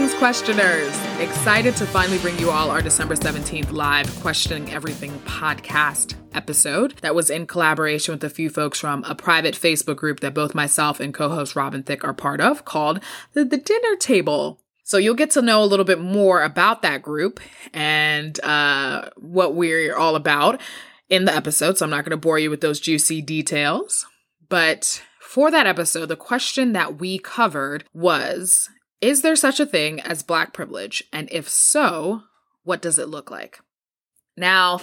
Greetings, questioners. Excited to finally bring you all our December 17th live Questioning Everything podcast episode that was in collaboration with a few folks from a private Facebook group that both myself and co host Robin Thick are part of called the, the Dinner Table. So you'll get to know a little bit more about that group and uh, what we're all about in the episode. So I'm not going to bore you with those juicy details. But for that episode, the question that we covered was Is there such a thing as Black privilege? And if so, what does it look like? Now,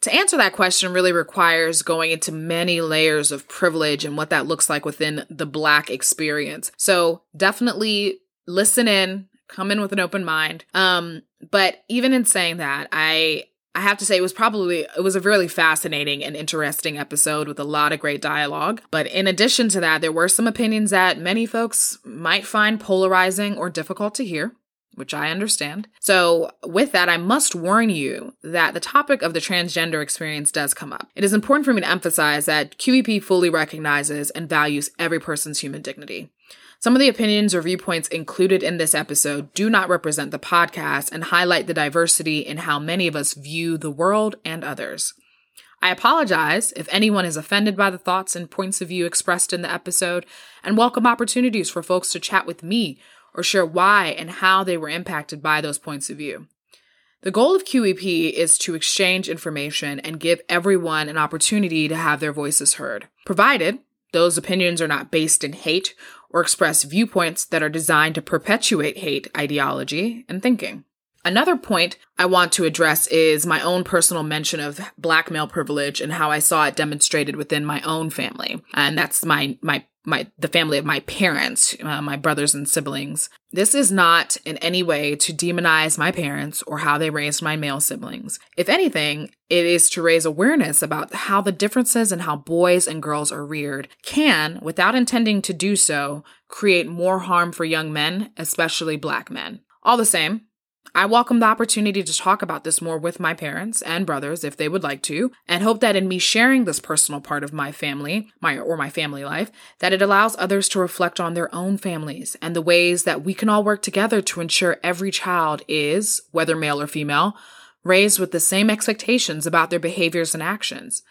to answer that question really requires going into many layers of privilege and what that looks like within the Black experience. So definitely listen in, come in with an open mind. Um, but even in saying that, I I have to say it was probably it was a really fascinating and interesting episode with a lot of great dialogue. But in addition to that, there were some opinions that many folks might find polarizing or difficult to hear, which I understand. So, with that, I must warn you that the topic of the transgender experience does come up. It is important for me to emphasize that QEP fully recognizes and values every person's human dignity. Some of the opinions or viewpoints included in this episode do not represent the podcast and highlight the diversity in how many of us view the world and others. I apologize if anyone is offended by the thoughts and points of view expressed in the episode and welcome opportunities for folks to chat with me or share why and how they were impacted by those points of view. The goal of QEP is to exchange information and give everyone an opportunity to have their voices heard, provided those opinions are not based in hate or express viewpoints that are designed to perpetuate hate ideology and thinking. Another point I want to address is my own personal mention of black male privilege and how I saw it demonstrated within my own family. And that's my, my my the family of my parents, uh, my brothers and siblings. This is not in any way to demonize my parents or how they raised my male siblings. If anything, it is to raise awareness about how the differences in how boys and girls are reared can, without intending to do so, create more harm for young men, especially black men. All the same, I welcome the opportunity to talk about this more with my parents and brothers if they would like to, and hope that in me sharing this personal part of my family, my or my family life, that it allows others to reflect on their own families and the ways that we can all work together to ensure every child is, whether male or female, raised with the same expectations about their behaviors and actions.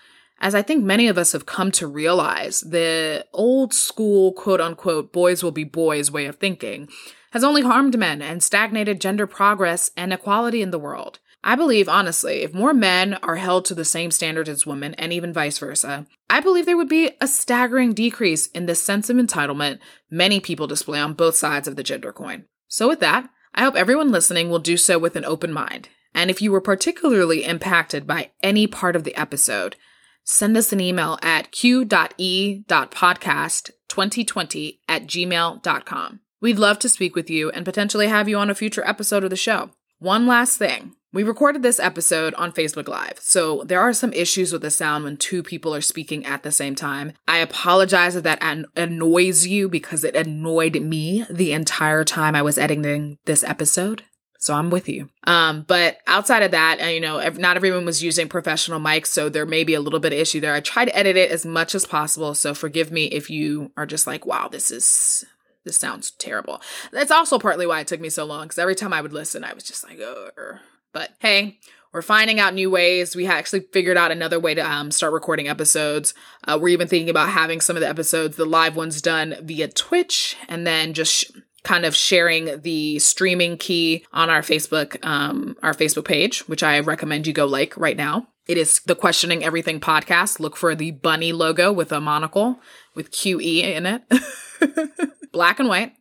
As I think many of us have come to realize, the old school quote unquote boys will be boys way of thinking has only harmed men and stagnated gender progress and equality in the world. I believe, honestly, if more men are held to the same standard as women, and even vice versa, I believe there would be a staggering decrease in the sense of entitlement many people display on both sides of the gender coin. So, with that, I hope everyone listening will do so with an open mind. And if you were particularly impacted by any part of the episode, send us an email at q.e.podcast2020 at gmail.com. We'd love to speak with you and potentially have you on a future episode of the show. One last thing. We recorded this episode on Facebook Live, so there are some issues with the sound when two people are speaking at the same time. I apologize if that an- annoys you because it annoyed me the entire time I was editing this episode. So I'm with you. Um, but outside of that, you know, not everyone was using professional mics, so there may be a little bit of issue there. I try to edit it as much as possible, so forgive me if you are just like, wow, this is this sounds terrible. That's also partly why it took me so long because every time I would listen, I was just like, oh. But hey, we're finding out new ways. We actually figured out another way to um, start recording episodes. Uh, we're even thinking about having some of the episodes, the live ones, done via Twitch, and then just sh- kind of sharing the streaming key on our Facebook, um, our Facebook page, which I recommend you go like right now. It is the Questioning Everything podcast. Look for the bunny logo with a monocle with QE in it. Black and white.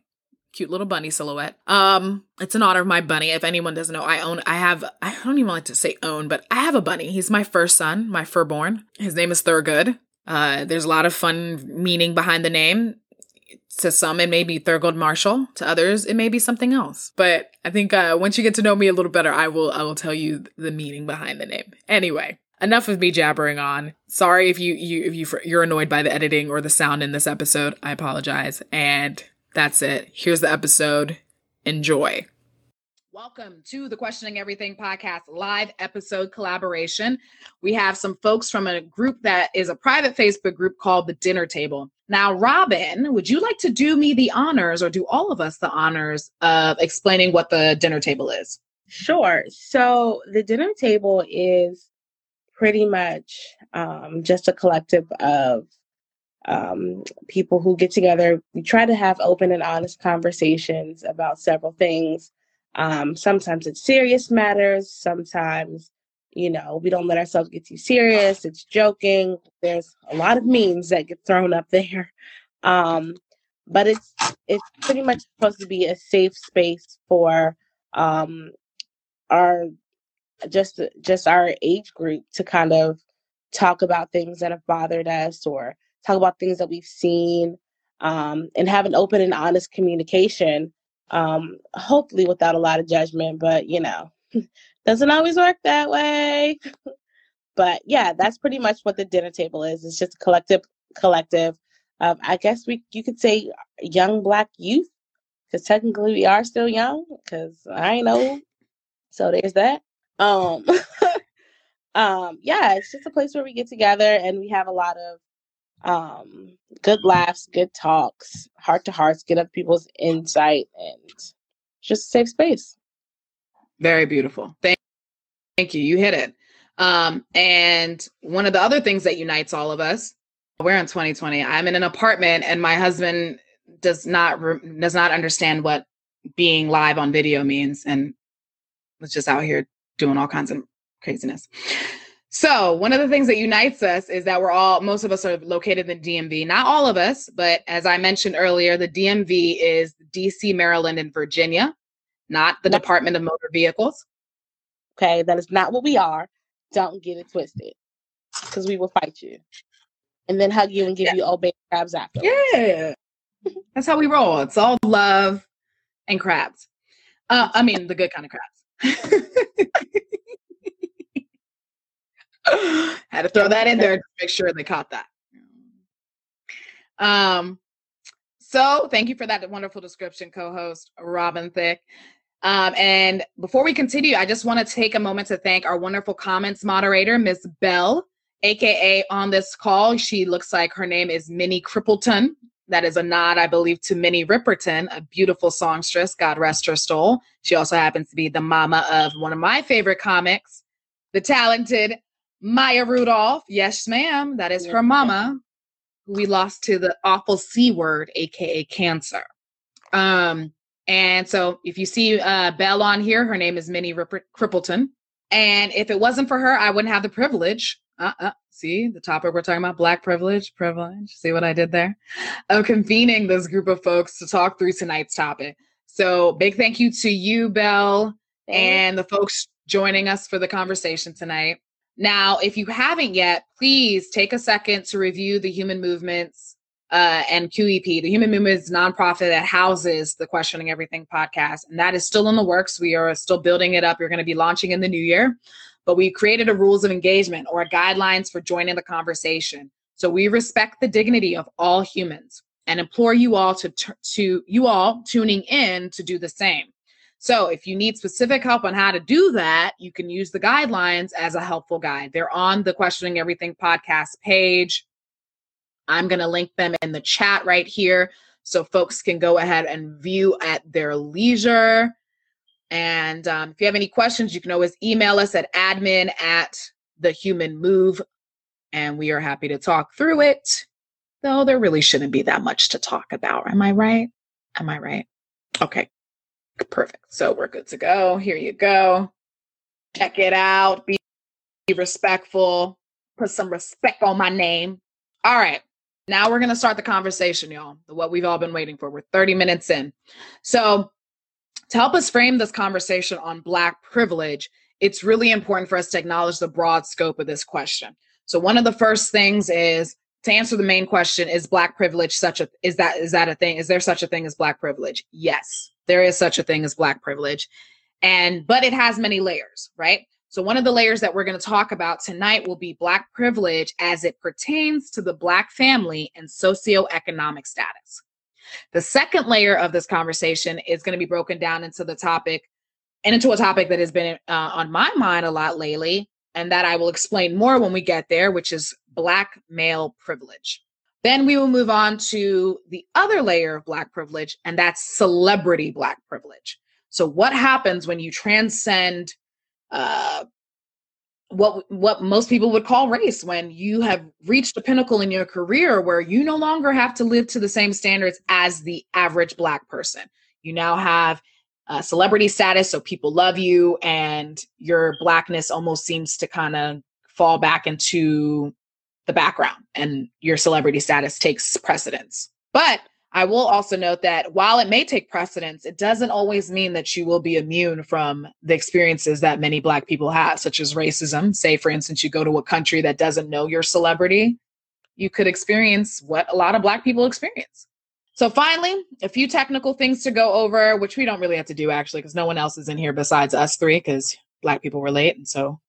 Cute little bunny silhouette. Um, it's in honor of my bunny. If anyone doesn't know, I own I have I don't even like to say own, but I have a bunny. He's my first son, my firborn. His name is Thurgood. Uh, there's a lot of fun meaning behind the name. To some, it may be Thurgood Marshall. To others, it may be something else. But I think uh, once you get to know me a little better, I will I will tell you the meaning behind the name. Anyway, enough of me jabbering on. Sorry if you you if you you're annoyed by the editing or the sound in this episode. I apologize. And that's it. Here's the episode. Enjoy. Welcome to the Questioning Everything podcast live episode collaboration. We have some folks from a group that is a private Facebook group called The Dinner Table. Now, Robin, would you like to do me the honors or do all of us the honors of explaining what the dinner table is? Sure. So, the dinner table is pretty much um, just a collective of um, people who get together. We try to have open and honest conversations about several things. Um, sometimes it's serious matters, sometimes you know, we don't let ourselves get too serious. It's joking. There's a lot of memes that get thrown up there. Um, but it's it's pretty much supposed to be a safe space for um, our just just our age group to kind of talk about things that have bothered us or talk about things that we've seen um, and have an open and honest communication um, hopefully without a lot of judgment but you know doesn't always work that way. but yeah, that's pretty much what the dinner table is. It's just a collective collective of I guess we you could say young black youth because technically we are still young because I ain't old. So there's that. Um um yeah, it's just a place where we get together and we have a lot of um good laughs, good talks, heart to hearts, get up people's insight and just a safe space. Very beautiful. Thank, thank you. You hit it. Um, and one of the other things that unites all of us, we're in 2020. I'm in an apartment, and my husband does not does not understand what being live on video means, and was just out here doing all kinds of craziness. So, one of the things that unites us is that we're all, most of us are located in the DMV. Not all of us, but as I mentioned earlier, the DMV is DC, Maryland, and Virginia not the Department of Motor Vehicles. Okay, that is not what we are. Don't get it twisted, because we will fight you, and then hug you and give yeah. you old baby crabs after. Yeah, that's how we roll. It's all love and crabs. Uh, I mean, the good kind of crabs. Had to throw that in there to make sure they caught that. Um, so thank you for that wonderful description, co-host Robin Thick. Um, and before we continue, I just want to take a moment to thank our wonderful comments moderator, Miss Bell, aka on this call. She looks like her name is Minnie Crippleton. That is a nod, I believe, to Minnie Riperton, a beautiful songstress. God rest her soul. She also happens to be the mama of one of my favorite comics, the talented Maya Rudolph. Yes, ma'am. That is her mama, who we lost to the awful C word, aka cancer. Um, and so if you see uh, Belle on here, her name is Minnie Rip- Crippleton. And if it wasn't for her, I wouldn't have the privilege. Uh-uh. See the topic we're talking about black privilege, privilege. See what I did there? Of convening this group of folks to talk through tonight's topic. So big thank you to you, Belle, and the folks joining us for the conversation tonight. Now, if you haven't yet, please take a second to review the Human Movements uh, and QEP, the Human Movements nonprofit that houses the Questioning Everything podcast, and that is still in the works. We are still building it up. We're going to be launching in the new year, but we created a rules of engagement or guidelines for joining the conversation. So we respect the dignity of all humans and implore you all to t- to you all tuning in to do the same. So if you need specific help on how to do that, you can use the guidelines as a helpful guide. They're on the Questioning Everything podcast page I'm going to link them in the chat right here so folks can go ahead and view at their leisure. And um, if you have any questions, you can always email us at admin at the human move, and we are happy to talk through it. Though there really shouldn't be that much to talk about. Am I right? Am I right? Okay, perfect. So we're good to go. Here you go. Check it out. Be respectful. Put some respect on my name. All right. Now we're going to start the conversation, y'all. What we've all been waiting for. We're 30 minutes in. So, to help us frame this conversation on Black privilege, it's really important for us to acknowledge the broad scope of this question. So, one of the first things is to answer the main question is black privilege such a is that is that a thing is there such a thing as black privilege yes there is such a thing as black privilege and but it has many layers right so, one of the layers that we're going to talk about tonight will be Black privilege as it pertains to the Black family and socioeconomic status. The second layer of this conversation is going to be broken down into the topic and into a topic that has been uh, on my mind a lot lately, and that I will explain more when we get there, which is Black male privilege. Then we will move on to the other layer of Black privilege, and that's celebrity Black privilege. So, what happens when you transcend uh, what what most people would call race when you have reached a pinnacle in your career where you no longer have to live to the same standards as the average black person you now have uh, celebrity status so people love you and your blackness almost seems to kind of fall back into the background and your celebrity status takes precedence but I will also note that while it may take precedence, it doesn't always mean that you will be immune from the experiences that many Black people have, such as racism. Say, for instance, you go to a country that doesn't know your celebrity, you could experience what a lot of Black people experience. So, finally, a few technical things to go over, which we don't really have to do actually, because no one else is in here besides us three, because Black people were late. And so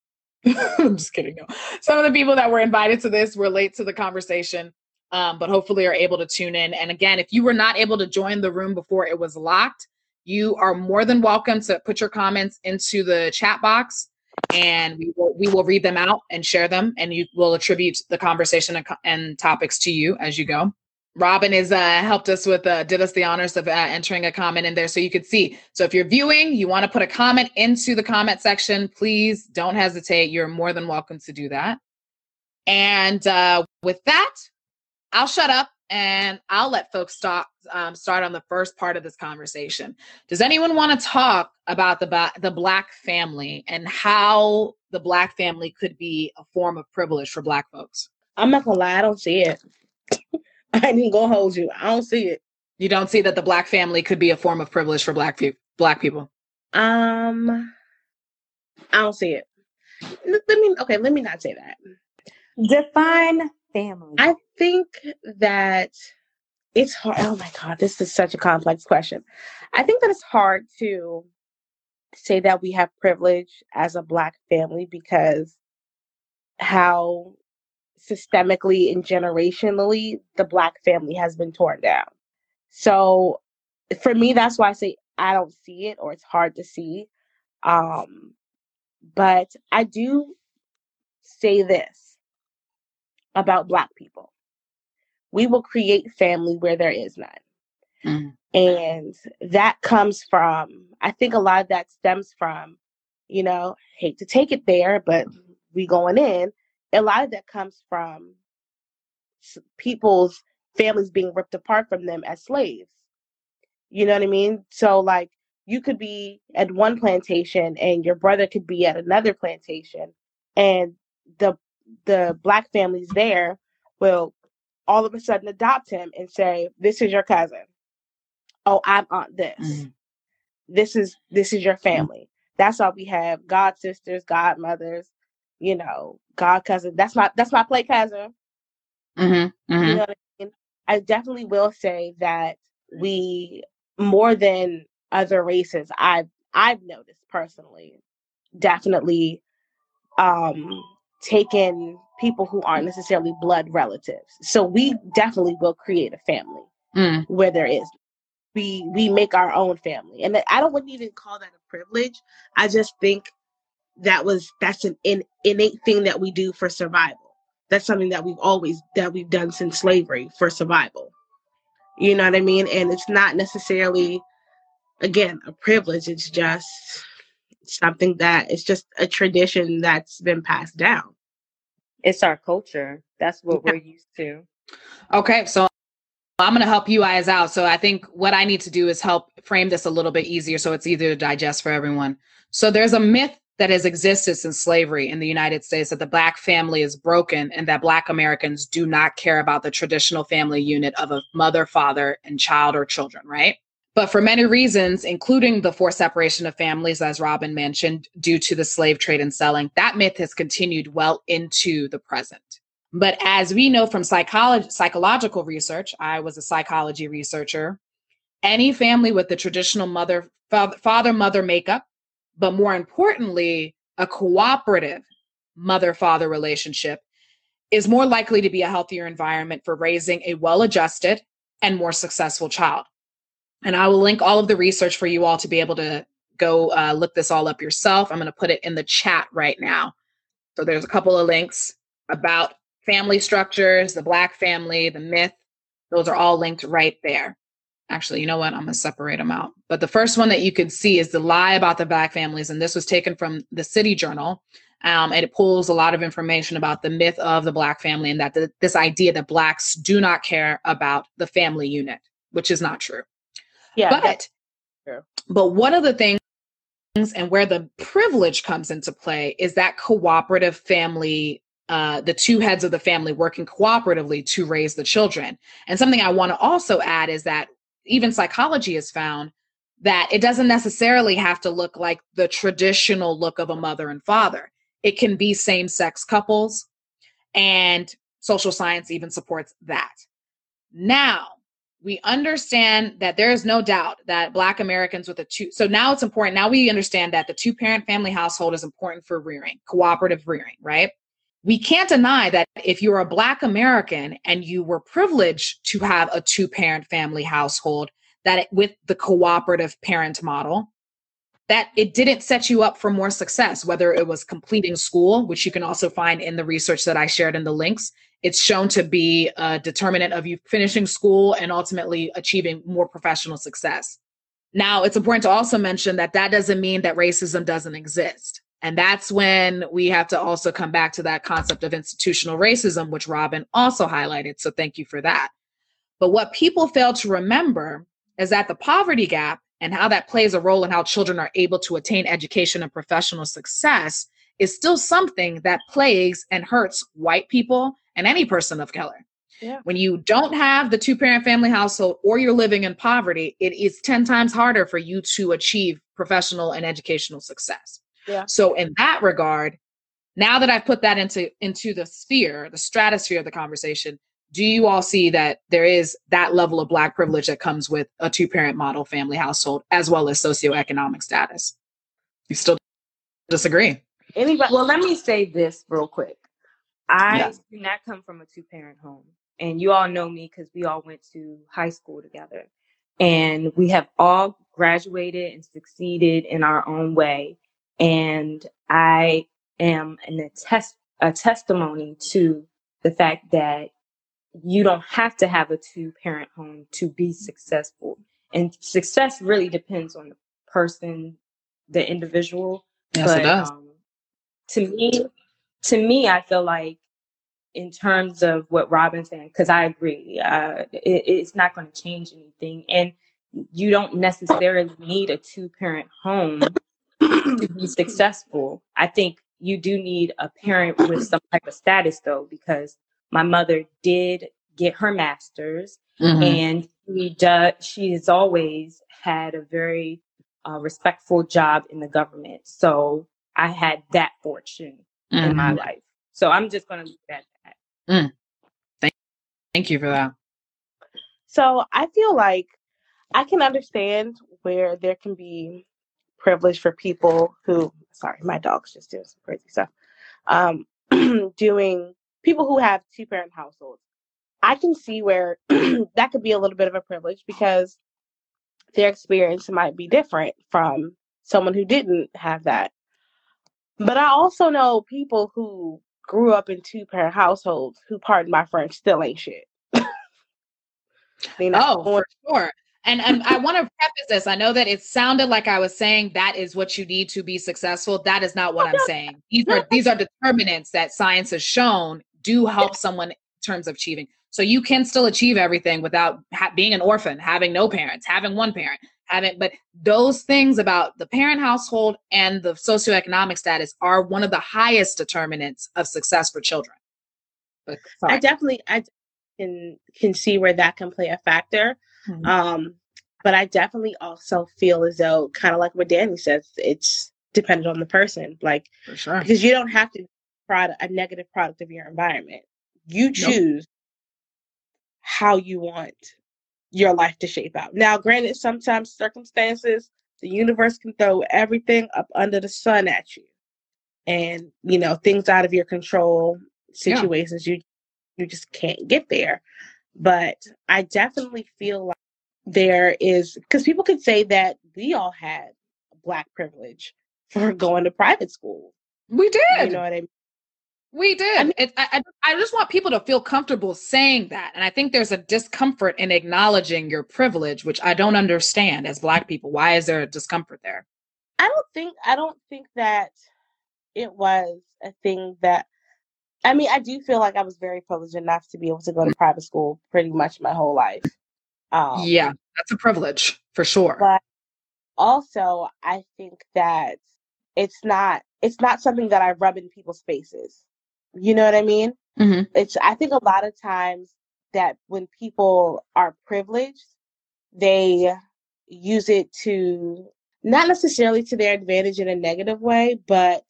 I'm just kidding. No. Some of the people that were invited to this were late to the conversation um, but hopefully are able to tune in. And again, if you were not able to join the room before it was locked, you are more than welcome to put your comments into the chat box and we will, we will read them out and share them and you will attribute the conversation and, and topics to you as you go robin has uh, helped us with uh, did us the honors of uh, entering a comment in there so you could see so if you're viewing you want to put a comment into the comment section please don't hesitate you're more than welcome to do that and uh, with that I'll shut up and I'll let folks start um, start on the first part of this conversation. Does anyone want to talk about the the black family and how the black family could be a form of privilege for black folks? I'm not gonna lie, I don't see it. I ain't gonna hold you. I don't see it. You don't see that the black family could be a form of privilege for black people. Black people. Um, I don't see it. Let me okay. Let me not say that. Define family? I think that it's hard. Oh my God, this is such a complex question. I think that it's hard to say that we have privilege as a Black family because how systemically and generationally the Black family has been torn down. So for me, that's why I say I don't see it or it's hard to see. Um, but I do say this about Black people. We will create family where there is none. Mm. And that comes from, I think a lot of that stems from, you know, hate to take it there, but we going in. A lot of that comes from people's families being ripped apart from them as slaves. You know what I mean? So, like, you could be at one plantation and your brother could be at another plantation, and the the black families there will all of a sudden adopt him and say, "This is your cousin. Oh, I'm aunt this. Mm-hmm. This is this is your mm-hmm. family." That's why we have god sisters, godmothers, you know, god cousin. That's my that's my play cousin. Mm-hmm. Mm-hmm. You know what I mean? I definitely will say that we more than other races. I've I've noticed personally, definitely um taken people who aren't necessarily blood relatives. So we definitely will create a family mm. where there is. We we make our own family, and I don't wouldn't even call that a privilege. I just think that was that's an in, innate thing that we do for survival. That's something that we've always that we've done since slavery for survival. You know what I mean? And it's not necessarily, again, a privilege. It's just something that it's just a tradition that's been passed down. It's our culture. That's what yeah. we're used to. Okay, so I'm going to help you guys out. So I think what I need to do is help frame this a little bit easier so it's easier to digest for everyone. So there's a myth that has existed since slavery in the United States that the Black family is broken and that Black Americans do not care about the traditional family unit of a mother, father, and child or children, right? But for many reasons, including the forced separation of families, as Robin mentioned, due to the slave trade and selling, that myth has continued well into the present. But as we know from psychology, psychological research, I was a psychology researcher, any family with the traditional mother, father mother makeup, but more importantly, a cooperative mother father relationship is more likely to be a healthier environment for raising a well adjusted and more successful child. And I will link all of the research for you all to be able to go uh, look this all up yourself. I'm going to put it in the chat right now. So there's a couple of links about family structures, the black family, the myth, those are all linked right there. Actually, you know what? I'm going to separate them out. But the first one that you could see is the lie about the black families. And this was taken from the City Journal. Um, and it pulls a lot of information about the myth of the black family and that the, this idea that blacks do not care about the family unit, which is not true. Yeah. But, but one of the things and where the privilege comes into play is that cooperative family uh, the two heads of the family working cooperatively to raise the children. And something I want to also add is that even psychology has found that it doesn't necessarily have to look like the traditional look of a mother and father. It can be same sex couples, and social science even supports that. Now, we understand that there is no doubt that Black Americans with a two, so now it's important. Now we understand that the two parent family household is important for rearing, cooperative rearing, right? We can't deny that if you're a Black American and you were privileged to have a two parent family household, that it, with the cooperative parent model, that it didn't set you up for more success, whether it was completing school, which you can also find in the research that I shared in the links. It's shown to be a determinant of you finishing school and ultimately achieving more professional success. Now, it's important to also mention that that doesn't mean that racism doesn't exist. And that's when we have to also come back to that concept of institutional racism, which Robin also highlighted. So thank you for that. But what people fail to remember is that the poverty gap and how that plays a role in how children are able to attain education and professional success is still something that plagues and hurts white people and any person of color. Yeah. When you don't have the two parent family household or you're living in poverty, it is 10 times harder for you to achieve professional and educational success. Yeah. So in that regard, now that I've put that into into the sphere, the stratosphere of the conversation, do you all see that there is that level of black privilege that comes with a two-parent model family household as well as socioeconomic status? You still disagree? Anybody well, let me say this real quick. I yes. do not come from a two-parent home. And you all know me because we all went to high school together. And we have all graduated and succeeded in our own way. And I am an attest, a testimony to the fact that you don't have to have a two parent home to be successful. And success really depends on the person, the individual. Yes, but, it does. Um, to me, to me, I feel like in terms of what Robin's saying, because I agree, uh, it, it's not going to change anything. And you don't necessarily need a two parent home to be successful, I think you do need a parent with some type of status though, because my mother did get her master's mm-hmm. and she does, she has always had a very uh, respectful job in the government. So I had that fortune mm-hmm. in my mm-hmm. life. So I'm just going to leave that at that. Mm. Thank, thank you for that. So I feel like I can understand where there can be privilege for people who sorry my dog's just doing some crazy stuff um, doing people who have two parent households. I can see where that could be a little bit of a privilege because their experience might be different from someone who didn't have that. But i also know people who grew up in two parent households who pardon my french still ain't shit. Oh for sure and, and I want to preface this. I know that it sounded like I was saying that is what you need to be successful. That is not what I'm saying. These are these are determinants that science has shown do help someone in terms of achieving. So you can still achieve everything without ha- being an orphan, having no parents, having one parent, having. But those things about the parent household and the socioeconomic status are one of the highest determinants of success for children. But, I definitely, I can can see where that can play a factor. Mm-hmm. Um, but I definitely also feel as though, kind of like what Danny says, it's dependent on the person. Like, sure. because you don't have to product a negative product of your environment. You choose nope. how you want your life to shape out. Now, granted, sometimes circumstances, the universe can throw everything up under the sun at you, and you know things out of your control, situations yeah. you you just can't get there. But I definitely feel like there is because people could say that we all had black privilege for going to private school. We did. You know what I mean? We did. I, mean, it, I, I just want people to feel comfortable saying that. And I think there's a discomfort in acknowledging your privilege, which I don't understand as Black people. Why is there a discomfort there? I don't think, I don't think that it was a thing that, I mean, I do feel like I was very privileged enough to be able to go to private school pretty much my whole life. Um, yeah, that's a privilege for sure. But also, I think that it's not, it's not something that I rub in people's faces you know what I mean? Mm-hmm. It's I think a lot of times that when people are privileged, they use it to not necessarily to their advantage in a negative way, but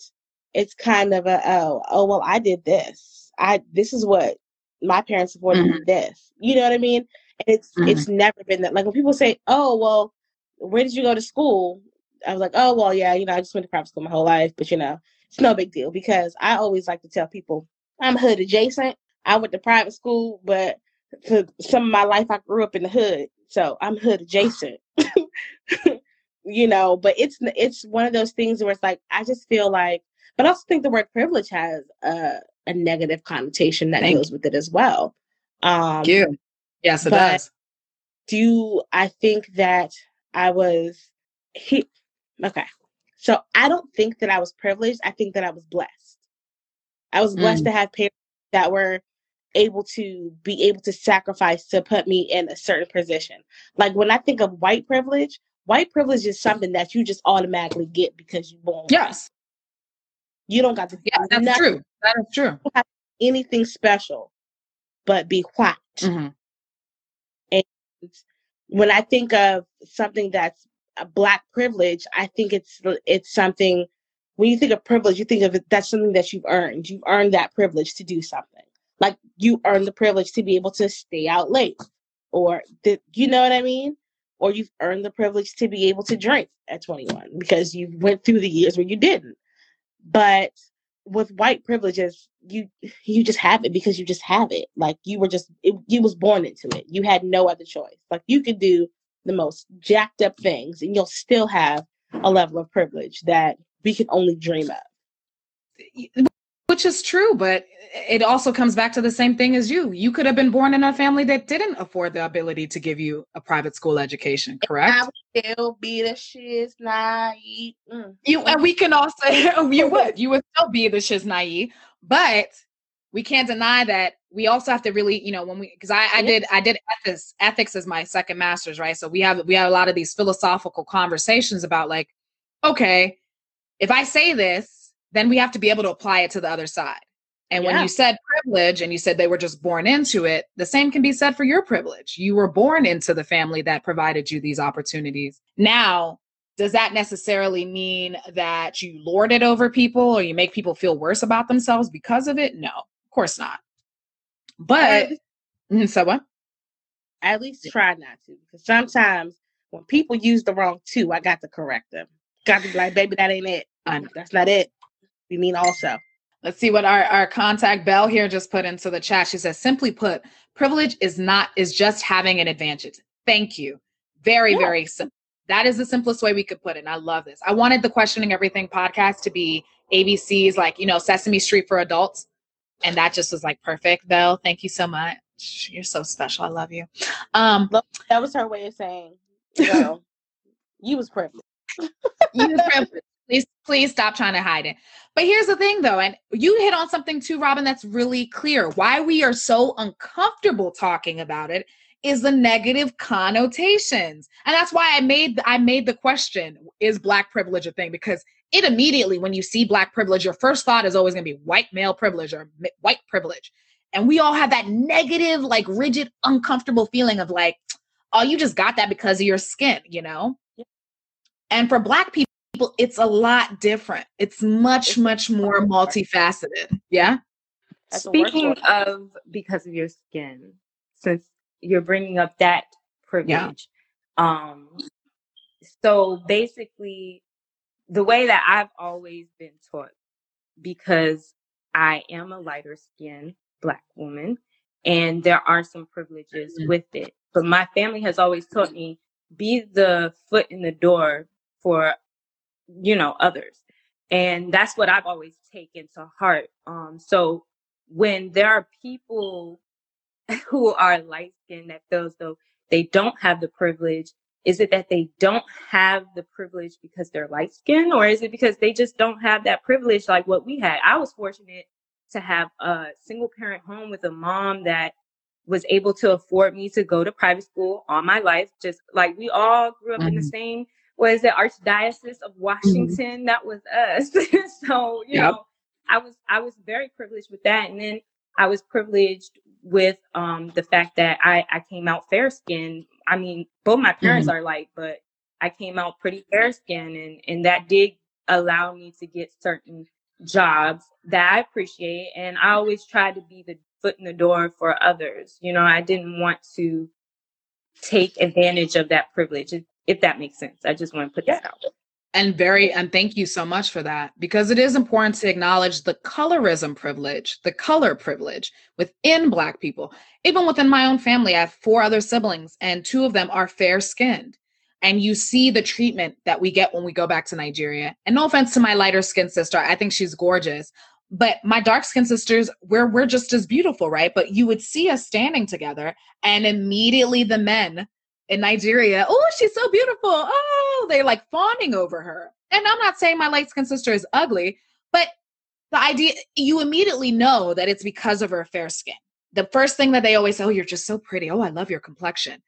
it's kind of a oh oh well I did this I this is what my parents supported mm-hmm. this you know what I mean and it's mm-hmm. it's never been that like when people say oh well where did you go to school I was like oh well yeah you know I just went to private school my whole life but you know it's no big deal because I always like to tell people I'm hood adjacent. I went to private school, but for some of my life I grew up in the hood. So I'm hood adjacent. you know, but it's it's one of those things where it's like I just feel like but I also think the word privilege has a, a negative connotation that Thank goes with it as well. Um Thank you. Yes, it does. Do I think that I was he okay. So I don't think that I was privileged. I think that I was blessed. I was blessed mm. to have parents that were able to be able to sacrifice to put me in a certain position. Like when I think of white privilege, white privilege is something that you just automatically get because you're born. Yes. You don't got to Yeah, that's nothing. true. That is true. anything special but be white. Mm-hmm. And when I think of something that's a black privilege, I think it's it's something. When you think of privilege, you think of it that's something that you've earned. You've earned that privilege to do something. Like you earned the privilege to be able to stay out late, or the, you know what I mean. Or you've earned the privilege to be able to drink at 21 because you went through the years where you didn't. But with white privileges, you you just have it because you just have it. Like you were just it, you was born into it. You had no other choice. Like you could do the most jacked up things and you'll still have a level of privilege that we can only dream of. Which is true, but it also comes back to the same thing as you. You could have been born in a family that didn't afford the ability to give you a private school education, correct? I would still be the shiz naive. Mm. You and we can also you would you would still be the shiz naive, but we can't deny that we also have to really, you know, when we because I, I did I did ethics ethics as my second master's, right? So we have we have a lot of these philosophical conversations about like, okay, if I say this, then we have to be able to apply it to the other side. And yeah. when you said privilege and you said they were just born into it, the same can be said for your privilege. You were born into the family that provided you these opportunities. Now, does that necessarily mean that you lord it over people or you make people feel worse about themselves because of it? No, of course not. But mm, so what? At least try not to, because sometimes when people use the wrong two, I got to correct them. Got to be like, baby, that ain't it. That's not it. We mean also. Let's see what our, our contact Bell here just put into the chat. She says, simply put, privilege is not is just having an advantage. Thank you. Very, yeah. very simple. That is the simplest way we could put it. And I love this. I wanted the questioning everything podcast to be ABC's like, you know, Sesame Street for adults and that just was like perfect Bell. thank you so much you're so special i love you um that was her way of saying well, you was privileged you was privileged please stop trying to hide it but here's the thing though and you hit on something too robin that's really clear why we are so uncomfortable talking about it is the negative connotations and that's why i made i made the question is black privilege a thing because it immediately, when you see Black privilege, your first thought is always going to be white male privilege or white privilege. And we all have that negative, like rigid, uncomfortable feeling of like, oh, you just got that because of your skin, you know? Yeah. And for Black people, it's a lot different. It's much, much more multifaceted. Yeah. Speaking of because of your skin, since you're bringing up that privilege, yeah. um, so basically, the way that I've always been taught, because I am a lighter skinned black woman and there are some privileges mm-hmm. with it. But my family has always taught me be the foot in the door for, you know, others. And that's what I've always taken to heart. Um, so when there are people who are light skinned that feels though they don't have the privilege, is it that they don't have the privilege because they're light skinned or is it because they just don't have that privilege like what we had? I was fortunate to have a single parent home with a mom that was able to afford me to go to private school all my life. Just like we all grew up mm-hmm. in the mm-hmm. same, was the Archdiocese of mm-hmm. Washington? Mm-hmm. That was us. so, you yep. know, I was, I was very privileged with that. And then I was privileged with um, the fact that I, I came out fair skinned. I mean, both my parents mm-hmm. are light, but I came out pretty fair skinned and, and that did allow me to get certain jobs that I appreciate. And I always tried to be the foot in the door for others. You know, I didn't want to take advantage of that privilege, if, if that makes sense. I just want to put that out. And very, and thank you so much for that because it is important to acknowledge the colorism privilege, the color privilege within Black people. Even within my own family, I have four other siblings, and two of them are fair skinned. And you see the treatment that we get when we go back to Nigeria. And no offense to my lighter skinned sister, I think she's gorgeous. But my dark skinned sisters, we're, we're just as beautiful, right? But you would see us standing together, and immediately the men in Nigeria, oh, she's so beautiful. Oh, they're like fawning over her. And I'm not saying my light skinned sister is ugly, but the idea you immediately know that it's because of her fair skin. The first thing that they always say, oh, you're just so pretty. Oh, I love your complexion.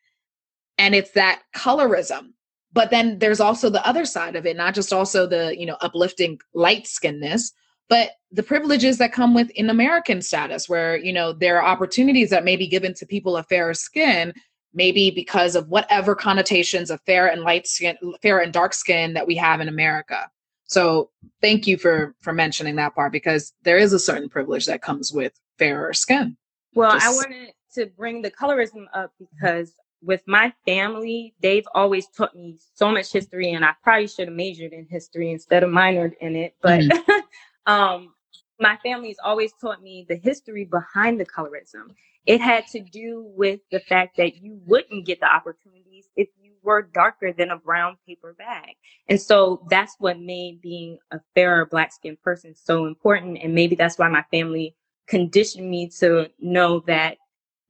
And it's that colorism. But then there's also the other side of it, not just also the, you know, uplifting light skinness, but the privileges that come with in American status, where, you know, there are opportunities that may be given to people of fairer skin maybe because of whatever connotations of fair and light skin, fair and dark skin that we have in America. So thank you for for mentioning that part because there is a certain privilege that comes with fairer skin. Well, Just... I wanted to bring the colorism up because with my family, they've always taught me so much history, and I probably should have majored in history instead of minored in it. But mm. um, my family's always taught me the history behind the colorism. It had to do with the fact that you wouldn't get the opportunities if you were darker than a brown paper bag. And so that's what made being a fairer black skinned person so important. And maybe that's why my family conditioned me to know that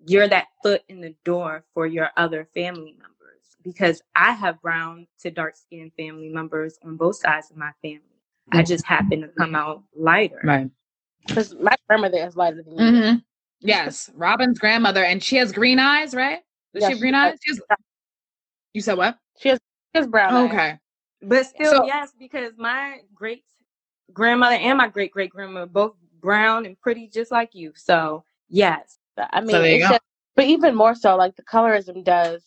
you're that foot in the door for your other family members because I have brown to dark skinned family members on both sides of my family. I just happen to come out lighter. Right. Because my grandmother is lighter than me. Mm-hmm. Yes, Robin's grandmother, and she has green eyes, right? Does she have green eyes? Has, you said what? She has, she has brown eyes. Okay, but still, so, yes, because my great grandmother and my great great grandmother both brown and pretty, just like you. So yes, I mean, so just, but even more so, like the colorism does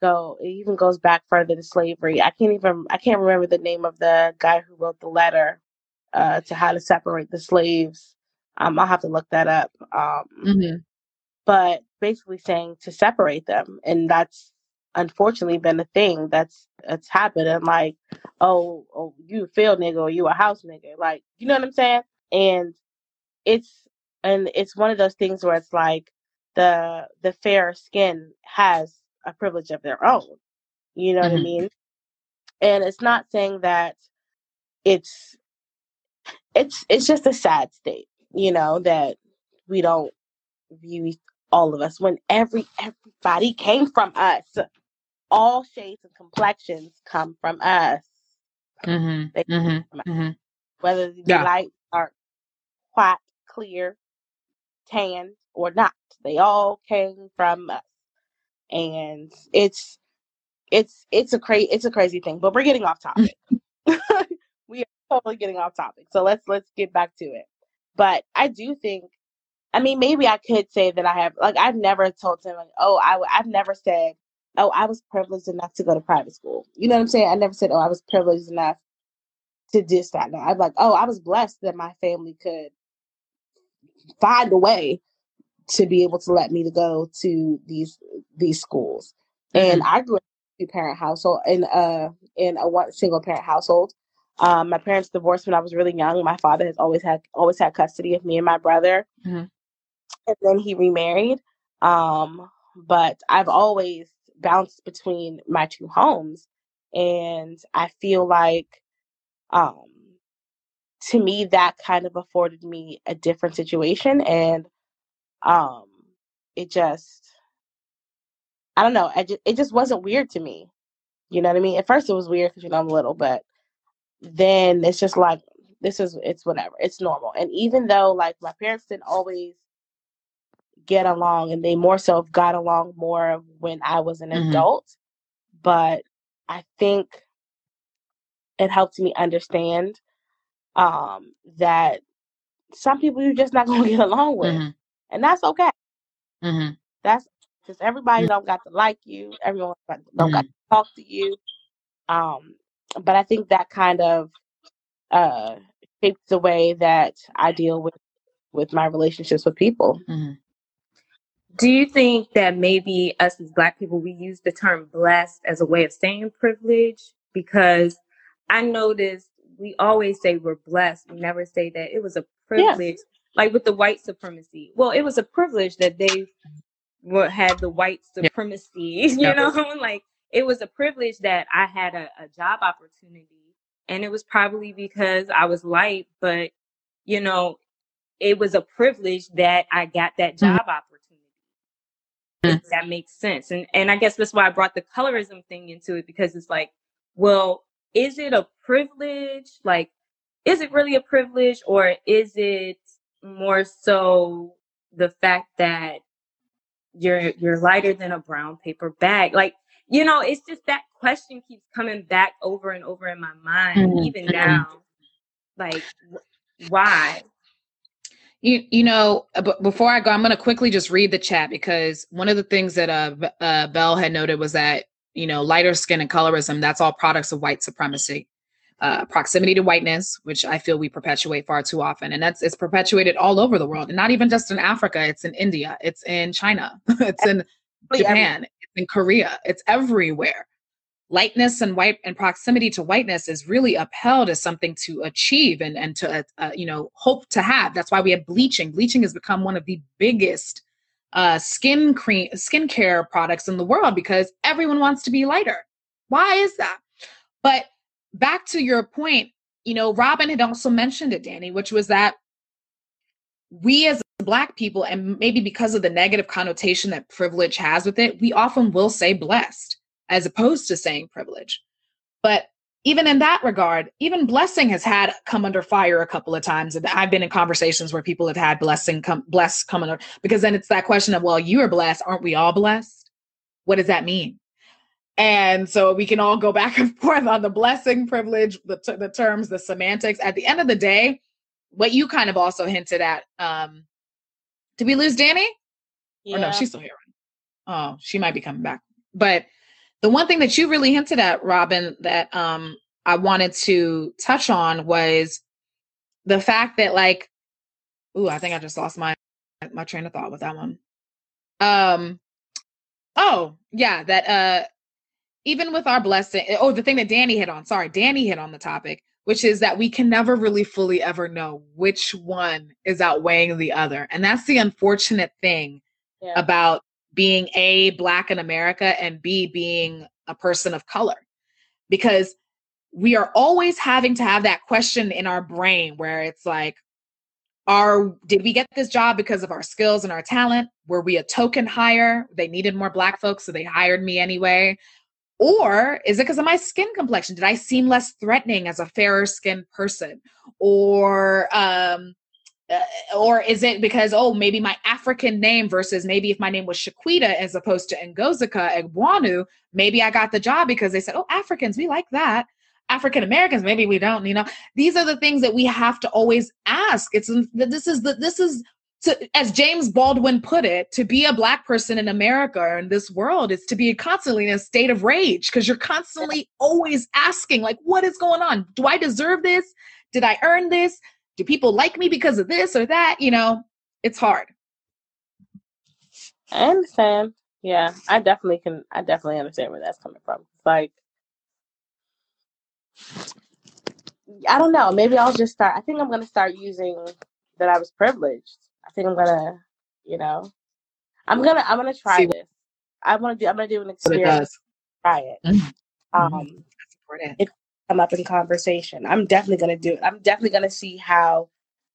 go. It even goes back further to slavery. I can't even. I can't remember the name of the guy who wrote the letter uh, to how to separate the slaves um, I'll have to look that up. Um, mm-hmm. But basically saying to separate them, and that's unfortunately been a thing that's that's happened. And like, oh, oh, you field nigga or you a house nigga, like you know what I'm saying? And it's and it's one of those things where it's like the the fair skin has a privilege of their own. You know mm-hmm. what I mm-hmm. mean? And it's not saying that it's it's it's just a sad state you know, that we don't view all of us when every everybody came from us. All shades and complexions come from us. Mm-hmm. Mm-hmm. From. Mm-hmm. Whether the yeah. light, dark, white, clear, tan, or not, they all came from us. And it's it's it's a crazy it's a crazy thing. But we're getting off topic. we are totally getting off topic. So let's let's get back to it. But I do think, I mean, maybe I could say that I have, like, I've never told him, like, oh, I, I've never said, oh, I was privileged enough to go to private school. You know what I'm saying? I never said, oh, I was privileged enough to this, that, no. I'm like, oh, I was blessed that my family could find a way to be able to let me to go to these these schools. Mm-hmm. And I grew up in a parent household in uh in a one single parent household. Um, my parents divorced when I was really young. My father has always had always had custody of me and my brother, mm-hmm. and then he remarried. Um, but I've always bounced between my two homes, and I feel like um, to me that kind of afforded me a different situation and um it just I don't know, I just, it just wasn't weird to me. You know what I mean? At first it was weird because you know I'm little, but then it's just like this is it's whatever. It's normal. And even though like my parents didn't always get along and they more so got along more when I was an mm-hmm. adult, but I think it helped me understand um, that some people you're just not going to get along with, mm-hmm. and that's okay. Mm-hmm. That's because everybody don't got to like you. Everyone don't got mm-hmm. to talk to you. Um, but I think that kind of uh, shapes the way that I deal with with my relationships with people. Mm-hmm. Do you think that maybe us as Black people we use the term blessed as a way of saying privilege? Because I noticed we always say we're blessed. We never say that it was a privilege. Yeah. Like with the white supremacy. Well, it was a privilege that they were, had the white supremacy. You know, like it was a privilege that I had a, a job opportunity, and it was probably because I was light. But you know, it was a privilege that I got that mm-hmm. job mm-hmm. opportunity. that makes sense. And and I guess that's why I brought the colorism thing into it because it's like, well, is it a privilege? Like, is it really a privilege or is it more so the fact that you're you're lighter than a brown paper bag? Like, you know, it's just that question keeps coming back over and over in my mind, mm-hmm. even now. Like, why? You, you know, uh, but before I go, I'm going to quickly just read the chat because one of the things that uh, uh, Bell had noted was that you know, lighter skin and colorism, that's all products of white supremacy. Uh, proximity to whiteness, which I feel we perpetuate far too often, and that's it's perpetuated all over the world, and not even just in Africa. It's in India, it's in China, it's in Japan, in Korea, it's everywhere. Lightness and white and proximity to whiteness is really upheld as something to achieve and and to uh, uh, you know hope to have. That's why we have bleaching. Bleaching has become one of the biggest uh, skin cream, skincare products in the world because everyone wants to be lighter. Why is that? But back to your point, you know, Robin had also mentioned it, Danny, which was that we as Black people, and maybe because of the negative connotation that privilege has with it, we often will say blessed as opposed to saying privilege. But even in that regard, even blessing has had come under fire a couple of times. And I've been in conversations where people have had blessing come bless come under because then it's that question of, well, you are blessed, aren't we all blessed? What does that mean? And so we can all go back and forth on the blessing, privilege, the, t- the terms, the semantics. At the end of the day, what you kind of also hinted at, um, did we lose Danny? Yeah. Or no, she's still here. Oh, she might be coming back. But the one thing that you really hinted at, Robin, that um, I wanted to touch on was the fact that, like, ooh, I think I just lost my my train of thought with that one. Um, oh yeah, that uh, even with our blessing, oh, the thing that Danny hit on. Sorry, Danny hit on the topic, which is that we can never really fully ever know which one is outweighing the other, and that's the unfortunate thing yeah. about being A, Black in America, and B, being a person of color. Because we are always having to have that question in our brain where it's like, are did we get this job because of our skills and our talent? Were we a token hire? They needed more black folks, so they hired me anyway. Or is it because of my skin complexion? Did I seem less threatening as a fairer skinned person? Or um, uh, or is it because oh maybe my African name versus maybe if my name was Shaquita as opposed to Ngozika Egwanu, maybe I got the job because they said oh Africans we like that. African Americans maybe we don't. You know these are the things that we have to always ask. It's this is the this is to, as James Baldwin put it, to be a black person in America or in this world is to be constantly in a state of rage because you're constantly always asking, like, what is going on? Do I deserve this? Did I earn this? do people like me because of this or that? You know, it's hard. I understand. Yeah, I definitely can. I definitely understand where that's coming from. Like, I don't know. Maybe I'll just start. I think I'm gonna start using that I was privileged. I think I'm gonna, you know, I'm gonna I'm gonna try See, this. I want to do. I'm gonna do an experience. Try it. Mm-hmm. Um, if come up in conversation. I'm definitely to do it. I'm definitely to see how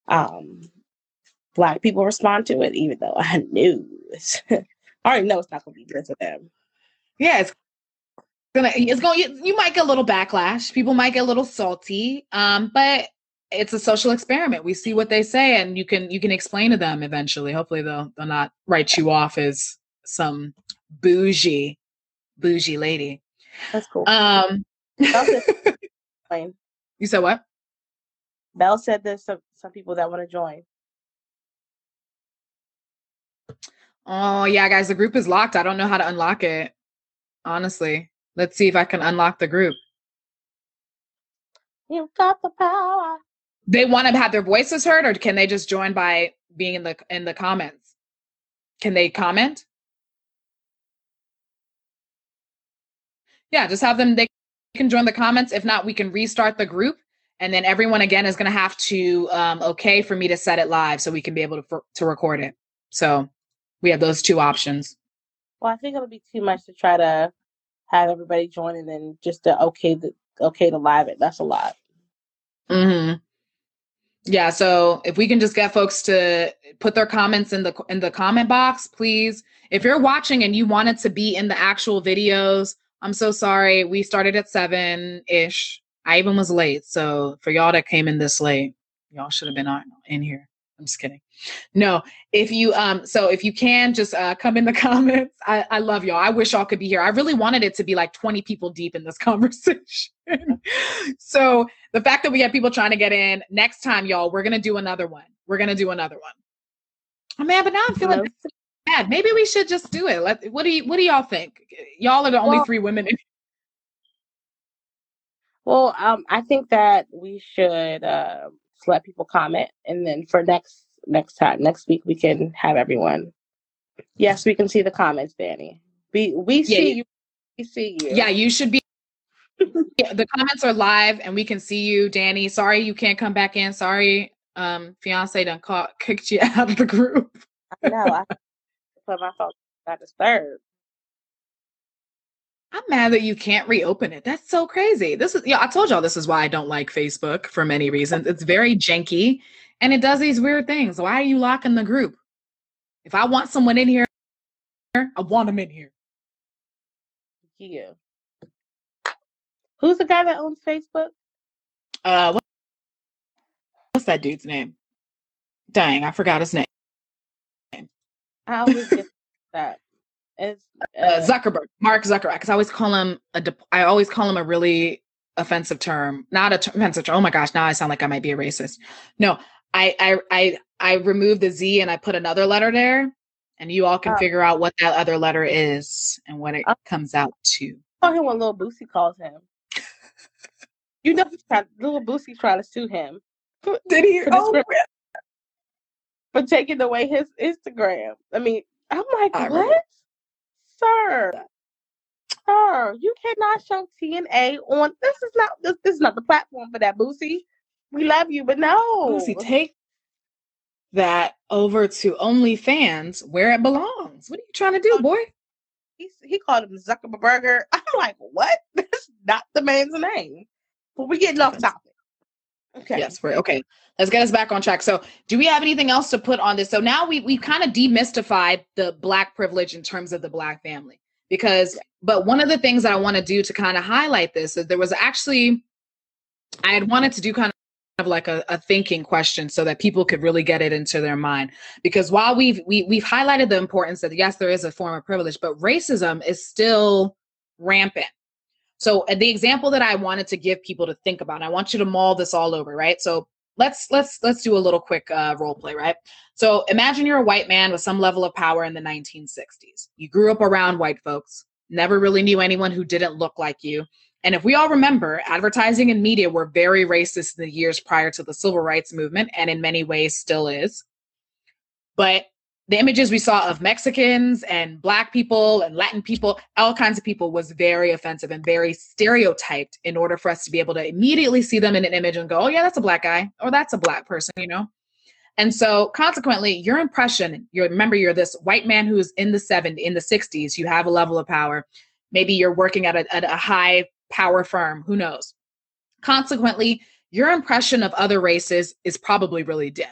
um, Black people respond to it, even though I knew I already know it's not to be good for them. Yeah, it's gonna it's going you, you might get a little backlash. People might get a little salty. Um, but it's a social experiment. We see what they say and you can you can explain to them eventually. Hopefully they'll they'll not write you off as some bougie bougie lady. That's cool. Um you said what? Bell said there's some, some people that want to join. Oh yeah, guys, the group is locked. I don't know how to unlock it. Honestly. Let's see if I can unlock the group. You've got the power. They want to have their voices heard, or can they just join by being in the in the comments? Can they comment? Yeah, just have them. They can join the comments. If not, we can restart the group, and then everyone again is going to have to um, okay for me to set it live so we can be able to for, to record it. So we have those two options. Well, I think it'll be too much to try to have everybody join and then just to okay the okay to live it. That's a lot. Hmm. Yeah. So if we can just get folks to put their comments in the in the comment box, please. If you're watching and you wanted to be in the actual videos, I'm so sorry. We started at seven ish. I even was late. So for y'all that came in this late, y'all should have been on in here. I'm just kidding. No, if you um, so if you can just uh, come in the comments. I, I love y'all. I wish y'all could be here. I really wanted it to be like 20 people deep in this conversation. so the fact that we have people trying to get in next time, y'all, we're gonna do another one. We're gonna do another one. Oh man, but now I'm feeling bad. Maybe we should just do it. Let what do you what do y'all think? Y'all are the only well, three women in well, um, I think that we should uh, let people comment, and then for next next time next week we can have everyone. Yes, we can see the comments, Danny. We we see you. We see you. Yeah, you should be. yeah, the comments are live, and we can see you, Danny. Sorry you can't come back in. Sorry, um, fiance done caught kicked you out of the group. I know. I put my phone got disturbed. I'm mad that you can't reopen it. That's so crazy. This is yeah, I told y'all this is why I don't like Facebook for many reasons. It's very janky and it does these weird things. Why are you locking the group? If I want someone in here, I want them in here. Yeah. Who's the guy that owns Facebook? Uh what, what's that dude's name? Dang, I forgot his name. I always get that. It's uh, uh, Zuckerberg, Mark Zuckerberg. Because I always call him a. De- I always call him a really offensive term, not a t- offensive term. Oh my gosh, now I sound like I might be a racist. No, I I I I removed the Z and I put another letter there, and you all can oh. figure out what that other letter is and what it oh. comes out to. Call him what Little Boosie calls him. you know, Little Boosie trying to sue him. Did he? Oh, for taking away his Instagram. I mean, I'm like, I what? Remember sir, sir, you cannot show TNA on. This is not this, this is not the platform for that, Boosie. We love you, but no, Boosie, take that over to OnlyFans where it belongs. What are you trying to do, um, boy? He, he called him Zuckerberg. I'm like, what? That's not the man's name. But we're getting off topic. Okay. Yes, we're okay. Let's get us back on track. So, do we have anything else to put on this? So now we we've kind of demystified the black privilege in terms of the black family. Because, but one of the things that I want to do to kind of highlight this is there was actually I had wanted to do kind of like a, a thinking question so that people could really get it into their mind. Because while we've we, we've highlighted the importance that yes, there is a form of privilege, but racism is still rampant so the example that I wanted to give people to think about, I want you to mull this all over, right? So let's let's let's do a little quick uh, role play, right? So imagine you're a white man with some level of power in the 1960s. You grew up around white folks, never really knew anyone who didn't look like you. And if we all remember, advertising and media were very racist in the years prior to the civil rights movement, and in many ways still is. But the images we saw of Mexicans and Black people and Latin people, all kinds of people, was very offensive and very stereotyped in order for us to be able to immediately see them in an image and go, oh, yeah, that's a Black guy or that's a Black person, you know? And so, consequently, your impression, you remember you're this white man who's in the 70s, in the 60s, you have a level of power. Maybe you're working at a, at a high power firm, who knows? Consequently, your impression of other races is probably really dim.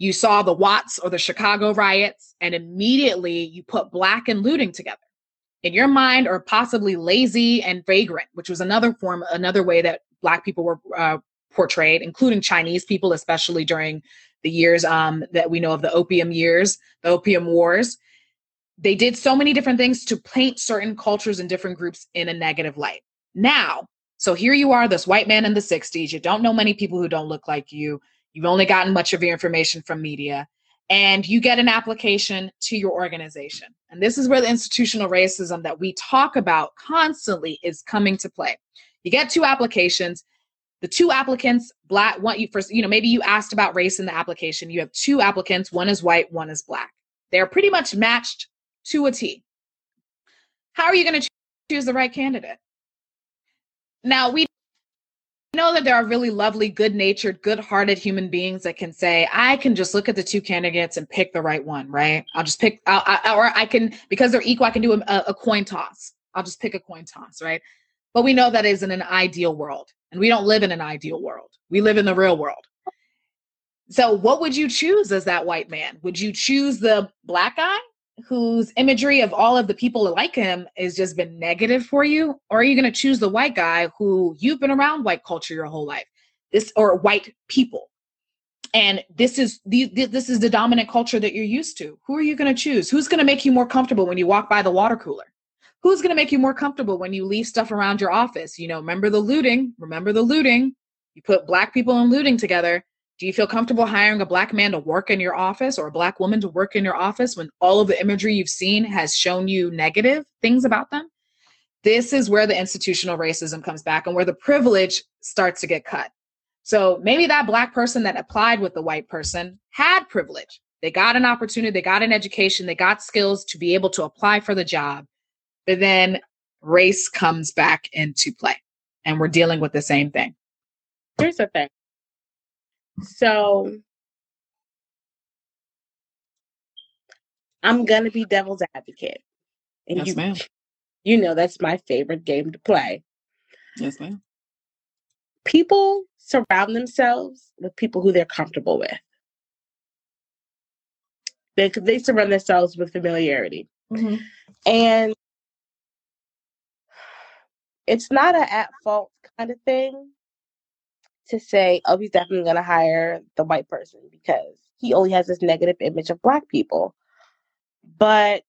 You saw the Watts or the Chicago riots, and immediately you put black and looting together. In your mind, or possibly lazy and vagrant, which was another form, another way that black people were uh, portrayed, including Chinese people, especially during the years um, that we know of the opium years, the opium wars. They did so many different things to paint certain cultures and different groups in a negative light. Now, so here you are, this white man in the 60s. You don't know many people who don't look like you. You've only gotten much of your information from media, and you get an application to your organization. And this is where the institutional racism that we talk about constantly is coming to play. You get two applications. The two applicants, black, want you first, you know, maybe you asked about race in the application. You have two applicants, one is white, one is black. They're pretty much matched to a T. How are you going to choose the right candidate? Now, we know that there are really lovely, good natured, good hearted human beings that can say, I can just look at the two candidates and pick the right one, right? I'll just pick, I'll, I, or I can, because they're equal, I can do a, a coin toss. I'll just pick a coin toss, right? But we know that isn't an ideal world. And we don't live in an ideal world. We live in the real world. So, what would you choose as that white man? Would you choose the black guy whose imagery of all of the people like him has just been negative for you? Or are you going to choose the white guy who you've been around white culture your whole life? This or white people. And this is the this is the dominant culture that you're used to. Who are you going to choose? Who's going to make you more comfortable when you walk by the water cooler? Who's going to make you more comfortable when you leave stuff around your office? You know, remember the looting, remember the looting. You put black people and looting together do you feel comfortable hiring a black man to work in your office or a black woman to work in your office when all of the imagery you've seen has shown you negative things about them? This is where the institutional racism comes back and where the privilege starts to get cut. So maybe that black person that applied with the white person had privilege. They got an opportunity, they got an education, they got skills to be able to apply for the job. But then race comes back into play and we're dealing with the same thing. Here's the thing so I'm gonna be devil's advocate. And yes, you, ma'am. You know that's my favorite game to play. Yes, ma'am. People surround themselves with people who they're comfortable with. They they surround themselves with familiarity, mm-hmm. and it's not an at fault kind of thing to say, oh, he's definitely going to hire the white person because he only has this negative image of black people. But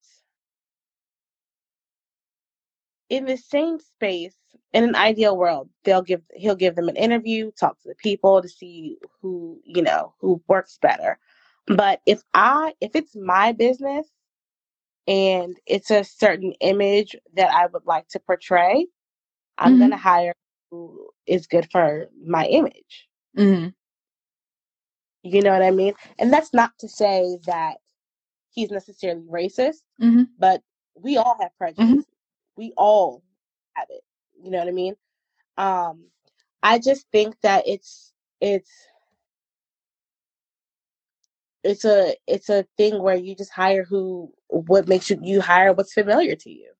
in the same space, in an ideal world, they'll give he'll give them an interview, talk to the people to see who, you know, who works better. But if I if it's my business and it's a certain image that I would like to portray, I'm mm-hmm. gonna hire is good for my image. Mm-hmm. You know what I mean? And that's not to say that he's necessarily racist, mm-hmm. but we all have prejudice. Mm-hmm. We all have it. You know what I mean? Um, I just think that it's it's it's a it's a thing where you just hire who what makes you you hire what's familiar to you.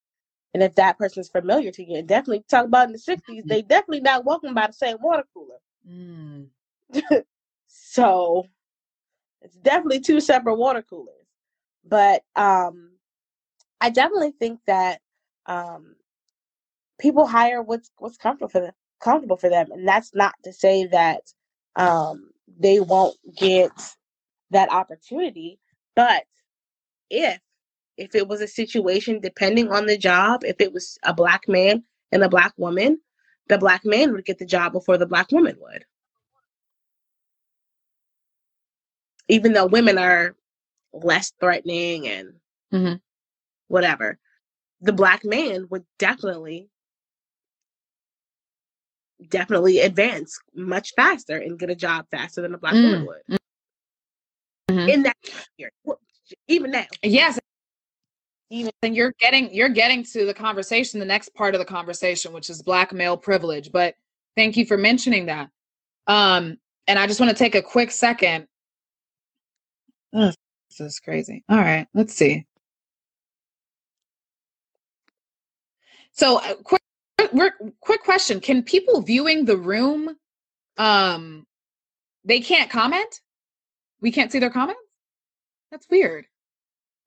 And if that person's familiar to you, and definitely talk about in the 60s, mm. they definitely not walking by the same water cooler. Mm. so it's definitely two separate water coolers. But um, I definitely think that um, people hire what's what's comfortable for them, comfortable for them, and that's not to say that um, they won't get that opportunity. But if if it was a situation depending on the job, if it was a black man and a black woman, the black man would get the job before the black woman would. Even though women are less threatening and mm-hmm. whatever, the black man would definitely definitely advance much faster and get a job faster than a black mm-hmm. woman would. Mm-hmm. In that year, even now. Yes, even and you're getting you're getting to the conversation the next part of the conversation which is black male privilege but thank you for mentioning that um and i just want to take a quick second this is crazy all right let's see so uh, quick quick question: Can people viewing the room, um, they can't comment? We can't see their comments. That's weird.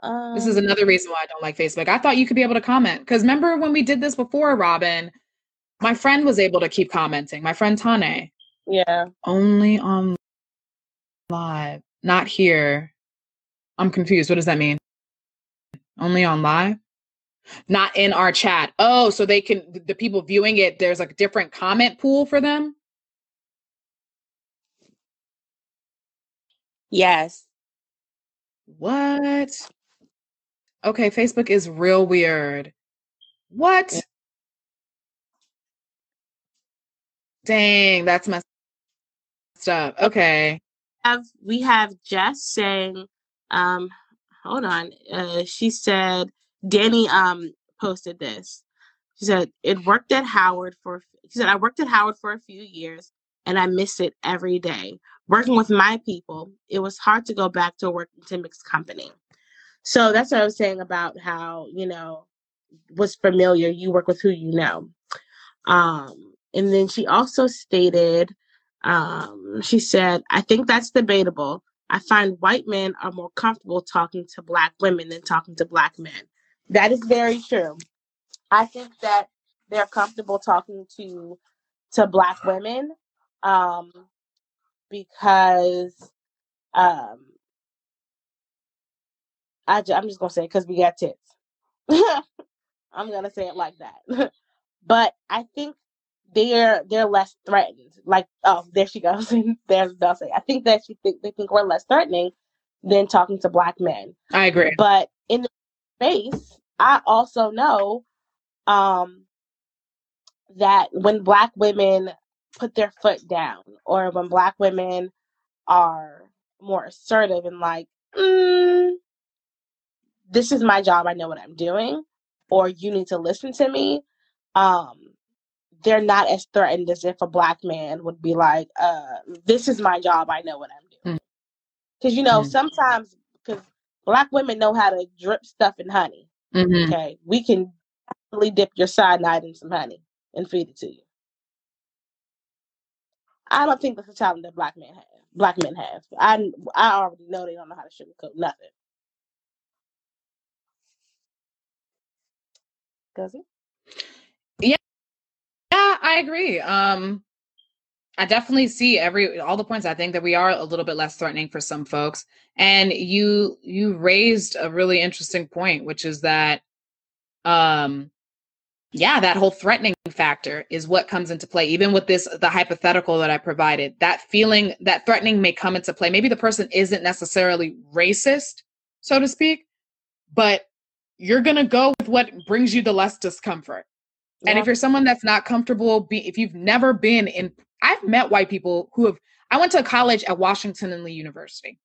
Um, this is um another reason why I don't like Facebook. I thought you could be able to comment because remember when we did this before, Robin? My friend was able to keep commenting. My friend Tane. Yeah. Only on live, not here. I'm confused. What does that mean? Only on live? Not in our chat. Oh, so they can the people viewing it, there's a different comment pool for them? Yes. What? Okay, Facebook is real weird. What? Dang, that's messed up. Okay. Have we have Jess saying, um, hold on. Uh, she said Danny um posted this. She said it worked at Howard for. She said I worked at Howard for a few years and I miss it every day. Working with my people, it was hard to go back to work to mixed company. So that's what I was saying about how you know was familiar. You work with who you know. Um, and then she also stated, um, she said, I think that's debatable. I find white men are more comfortable talking to black women than talking to black men. That is very true. I think that they're comfortable talking to to black women um, because um, I, I'm just gonna say it because we got tits. I'm gonna say it like that. but I think they're they're less threatened. Like, oh, there she goes. There's Dulce. I think that she think they think we're less threatening than talking to black men. I agree. But in the space, I also know um that when black women put their foot down or when black women are more assertive and like, mm, this is my job, I know what I'm doing, or you need to listen to me. Um, they're not as threatened as if a black man would be like, uh, this is my job, I know what I'm doing. Because, mm. you know, mm. sometimes, because black women know how to drip stuff in honey. Mm-hmm. Okay. We can really dip your side cyanide in some honey and feed it to you. I don't think that's a talent that black men have. Black men have. I I already know they don't know how to sugarcoat nothing. Does it? Yeah, yeah, I agree. Um, I definitely see every all the points. I think that we are a little bit less threatening for some folks. And you you raised a really interesting point, which is that um yeah, that whole threatening factor is what comes into play. Even with this the hypothetical that I provided, that feeling that threatening may come into play. Maybe the person isn't necessarily racist, so to speak, but you're going to go with what brings you the less discomfort. Yeah. And if you're someone that's not comfortable, be, if you've never been in, I've met white people who have, I went to college at Washington and Lee University.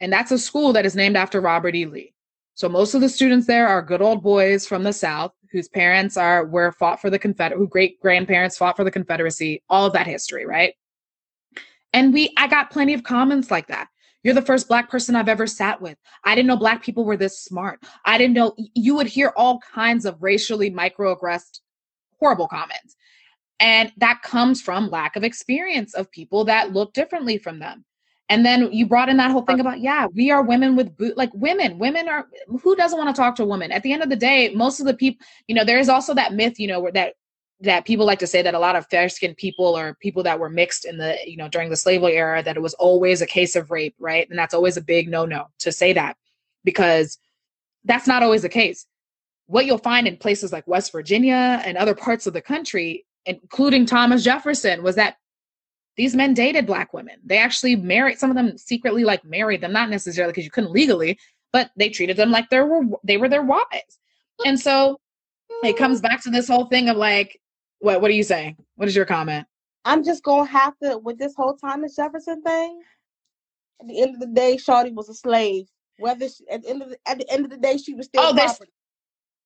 And that's a school that is named after Robert E. Lee. So most of the students there are good old boys from the South whose parents are were fought for the Confederate, who great grandparents fought for the Confederacy, all of that history, right? And we, I got plenty of comments like that. You're the first black person I've ever sat with. I didn't know black people were this smart. I didn't know you would hear all kinds of racially microaggressed horrible comments. And that comes from lack of experience of people that look differently from them. And then you brought in that whole thing about, yeah, we are women with boot, like women. Women are who doesn't want to talk to a woman? At the end of the day, most of the people, you know, there is also that myth, you know, where that that people like to say that a lot of fair skinned people or people that were mixed in the, you know, during the slavery era, that it was always a case of rape, right? And that's always a big no no to say that because that's not always the case what you'll find in places like West Virginia and other parts of the country, including Thomas Jefferson, was that these men dated black women. They actually married some of them secretly, like married them, not necessarily because you couldn't legally, but they treated them like they were they were their wives. And so it comes back to this whole thing of like, what what are you saying? What is your comment? I'm just gonna have to with this whole Thomas Jefferson thing. At the end of the day, Shawty was a slave. Whether she, at the end of the, at the end of the day she was still oh, property.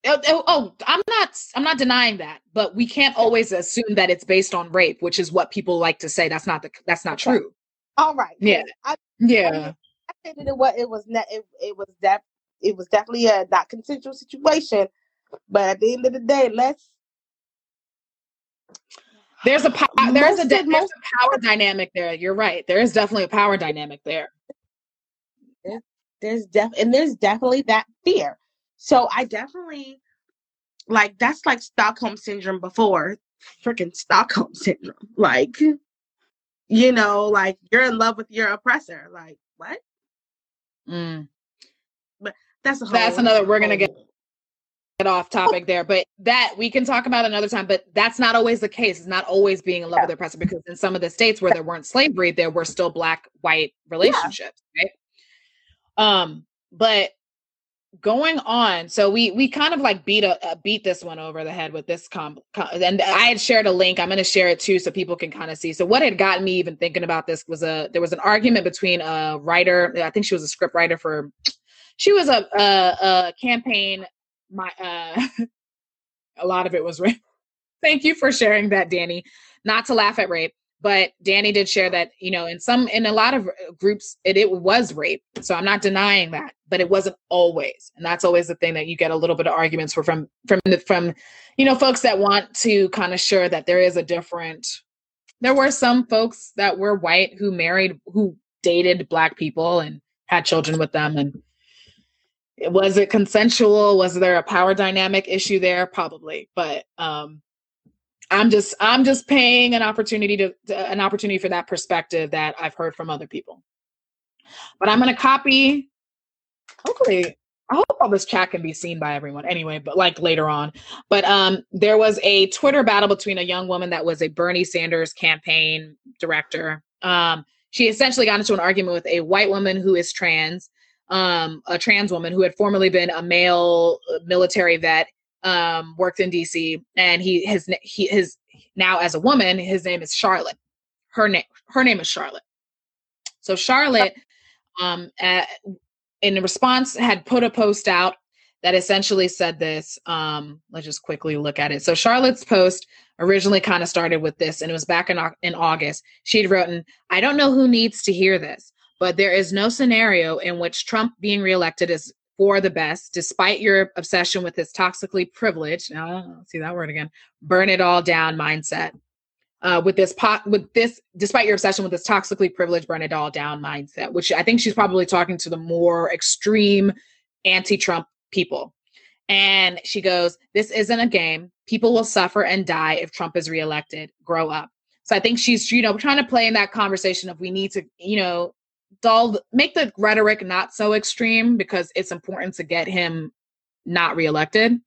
Oh, oh, oh, I'm not I'm not denying that, but we can't always assume that it's based on rape, which is what people like to say. That's not the that's not okay. true. All right. Yeah. I, yeah. I, I said it was it was ne- it, it was that it was definitely a not consensual situation, but at the end of the day, let's there's a po- there's a there's a power dynamic there. You're right. There is definitely a power dynamic there. There's def and there's definitely that fear. So I definitely like that's like Stockholm syndrome before freaking Stockholm syndrome. Like, you know, like you're in love with your oppressor. Like, what? Mm. But that's a that's another. We're gonna get off topic there, but that we can talk about another time. But that's not always the case. It's not always being in love yeah. with the oppressor because in some of the states where there weren't slavery, there were still black white relationships. Yeah. Right. Um, but going on so we we kind of like beat a uh, beat this one over the head with this com, com and i had shared a link i'm going to share it too so people can kind of see so what had gotten me even thinking about this was a there was an argument between a writer i think she was a script writer for she was a a, a campaign my uh a lot of it was rape thank you for sharing that danny not to laugh at rape but Danny did share that, you know, in some in a lot of uh, groups it, it was rape. So I'm not denying that, but it wasn't always. And that's always the thing that you get a little bit of arguments for from from the from you know, folks that want to kind of share that there is a different there were some folks that were white who married who dated black people and had children with them and was it consensual was there a power dynamic issue there probably but um I'm just I'm just paying an opportunity to, to an opportunity for that perspective that I've heard from other people. But I'm going to copy. Hopefully, I hope all this chat can be seen by everyone anyway, but like later on. But um, there was a Twitter battle between a young woman that was a Bernie Sanders campaign director. Um, she essentially got into an argument with a white woman who is trans, um, a trans woman who had formerly been a male uh, military vet um, worked in DC, and he his he his now as a woman, his name is Charlotte. Her name her name is Charlotte. So Charlotte, um, at, in response, had put a post out that essentially said this. Um, let's just quickly look at it. So Charlotte's post originally kind of started with this, and it was back in in August. She'd written, "I don't know who needs to hear this." But there is no scenario in which Trump being reelected is for the best, despite your obsession with this toxically privileged, now see that word again, burn it all down mindset. Uh, with this pot, with this, despite your obsession with this toxically privileged, burn it all down mindset, which I think she's probably talking to the more extreme anti-Trump people. And she goes, "This isn't a game. People will suffer and die if Trump is reelected. Grow up." So I think she's, you know, trying to play in that conversation of we need to, you know, dull make the rhetoric not so extreme because it's important to get him not reelected.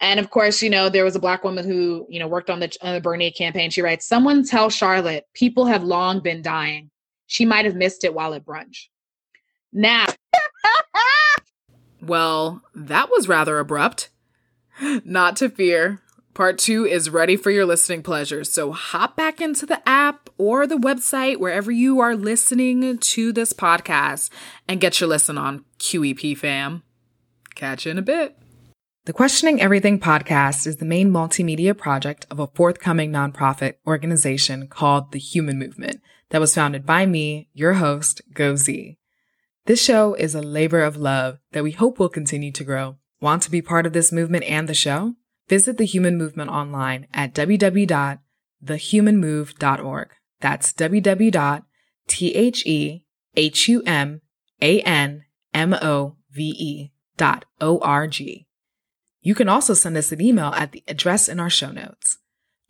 And of course, you know, there was a black woman who, you know, worked on the, on the Bernie campaign. She writes, Someone tell Charlotte, people have long been dying. She might have missed it while at brunch. Now. well, that was rather abrupt. Not to fear. Part two is ready for your listening pleasure. So hop back into the app or the website, wherever you are listening to this podcast, and get your listen on QEP fam. Catch you in a bit. The Questioning Everything podcast is the main multimedia project of a forthcoming nonprofit organization called The Human Movement that was founded by me, your host, Go Zee. This show is a labor of love that we hope will continue to grow. Want to be part of this movement and the show? Visit the Human Movement online at www.thehumanmove.org. That's www.thehumanmove.org. You can also send us an email at the address in our show notes.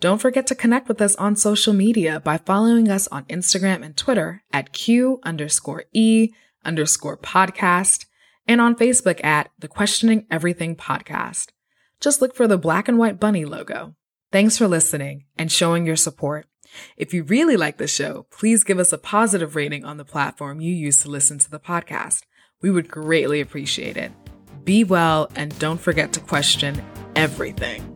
Don't forget to connect with us on social media by following us on Instagram and Twitter at Q underscore E underscore podcast and on Facebook at the Questioning Everything podcast. Just look for the black and white bunny logo. Thanks for listening and showing your support. If you really like the show, please give us a positive rating on the platform you use to listen to the podcast. We would greatly appreciate it. Be well and don't forget to question everything.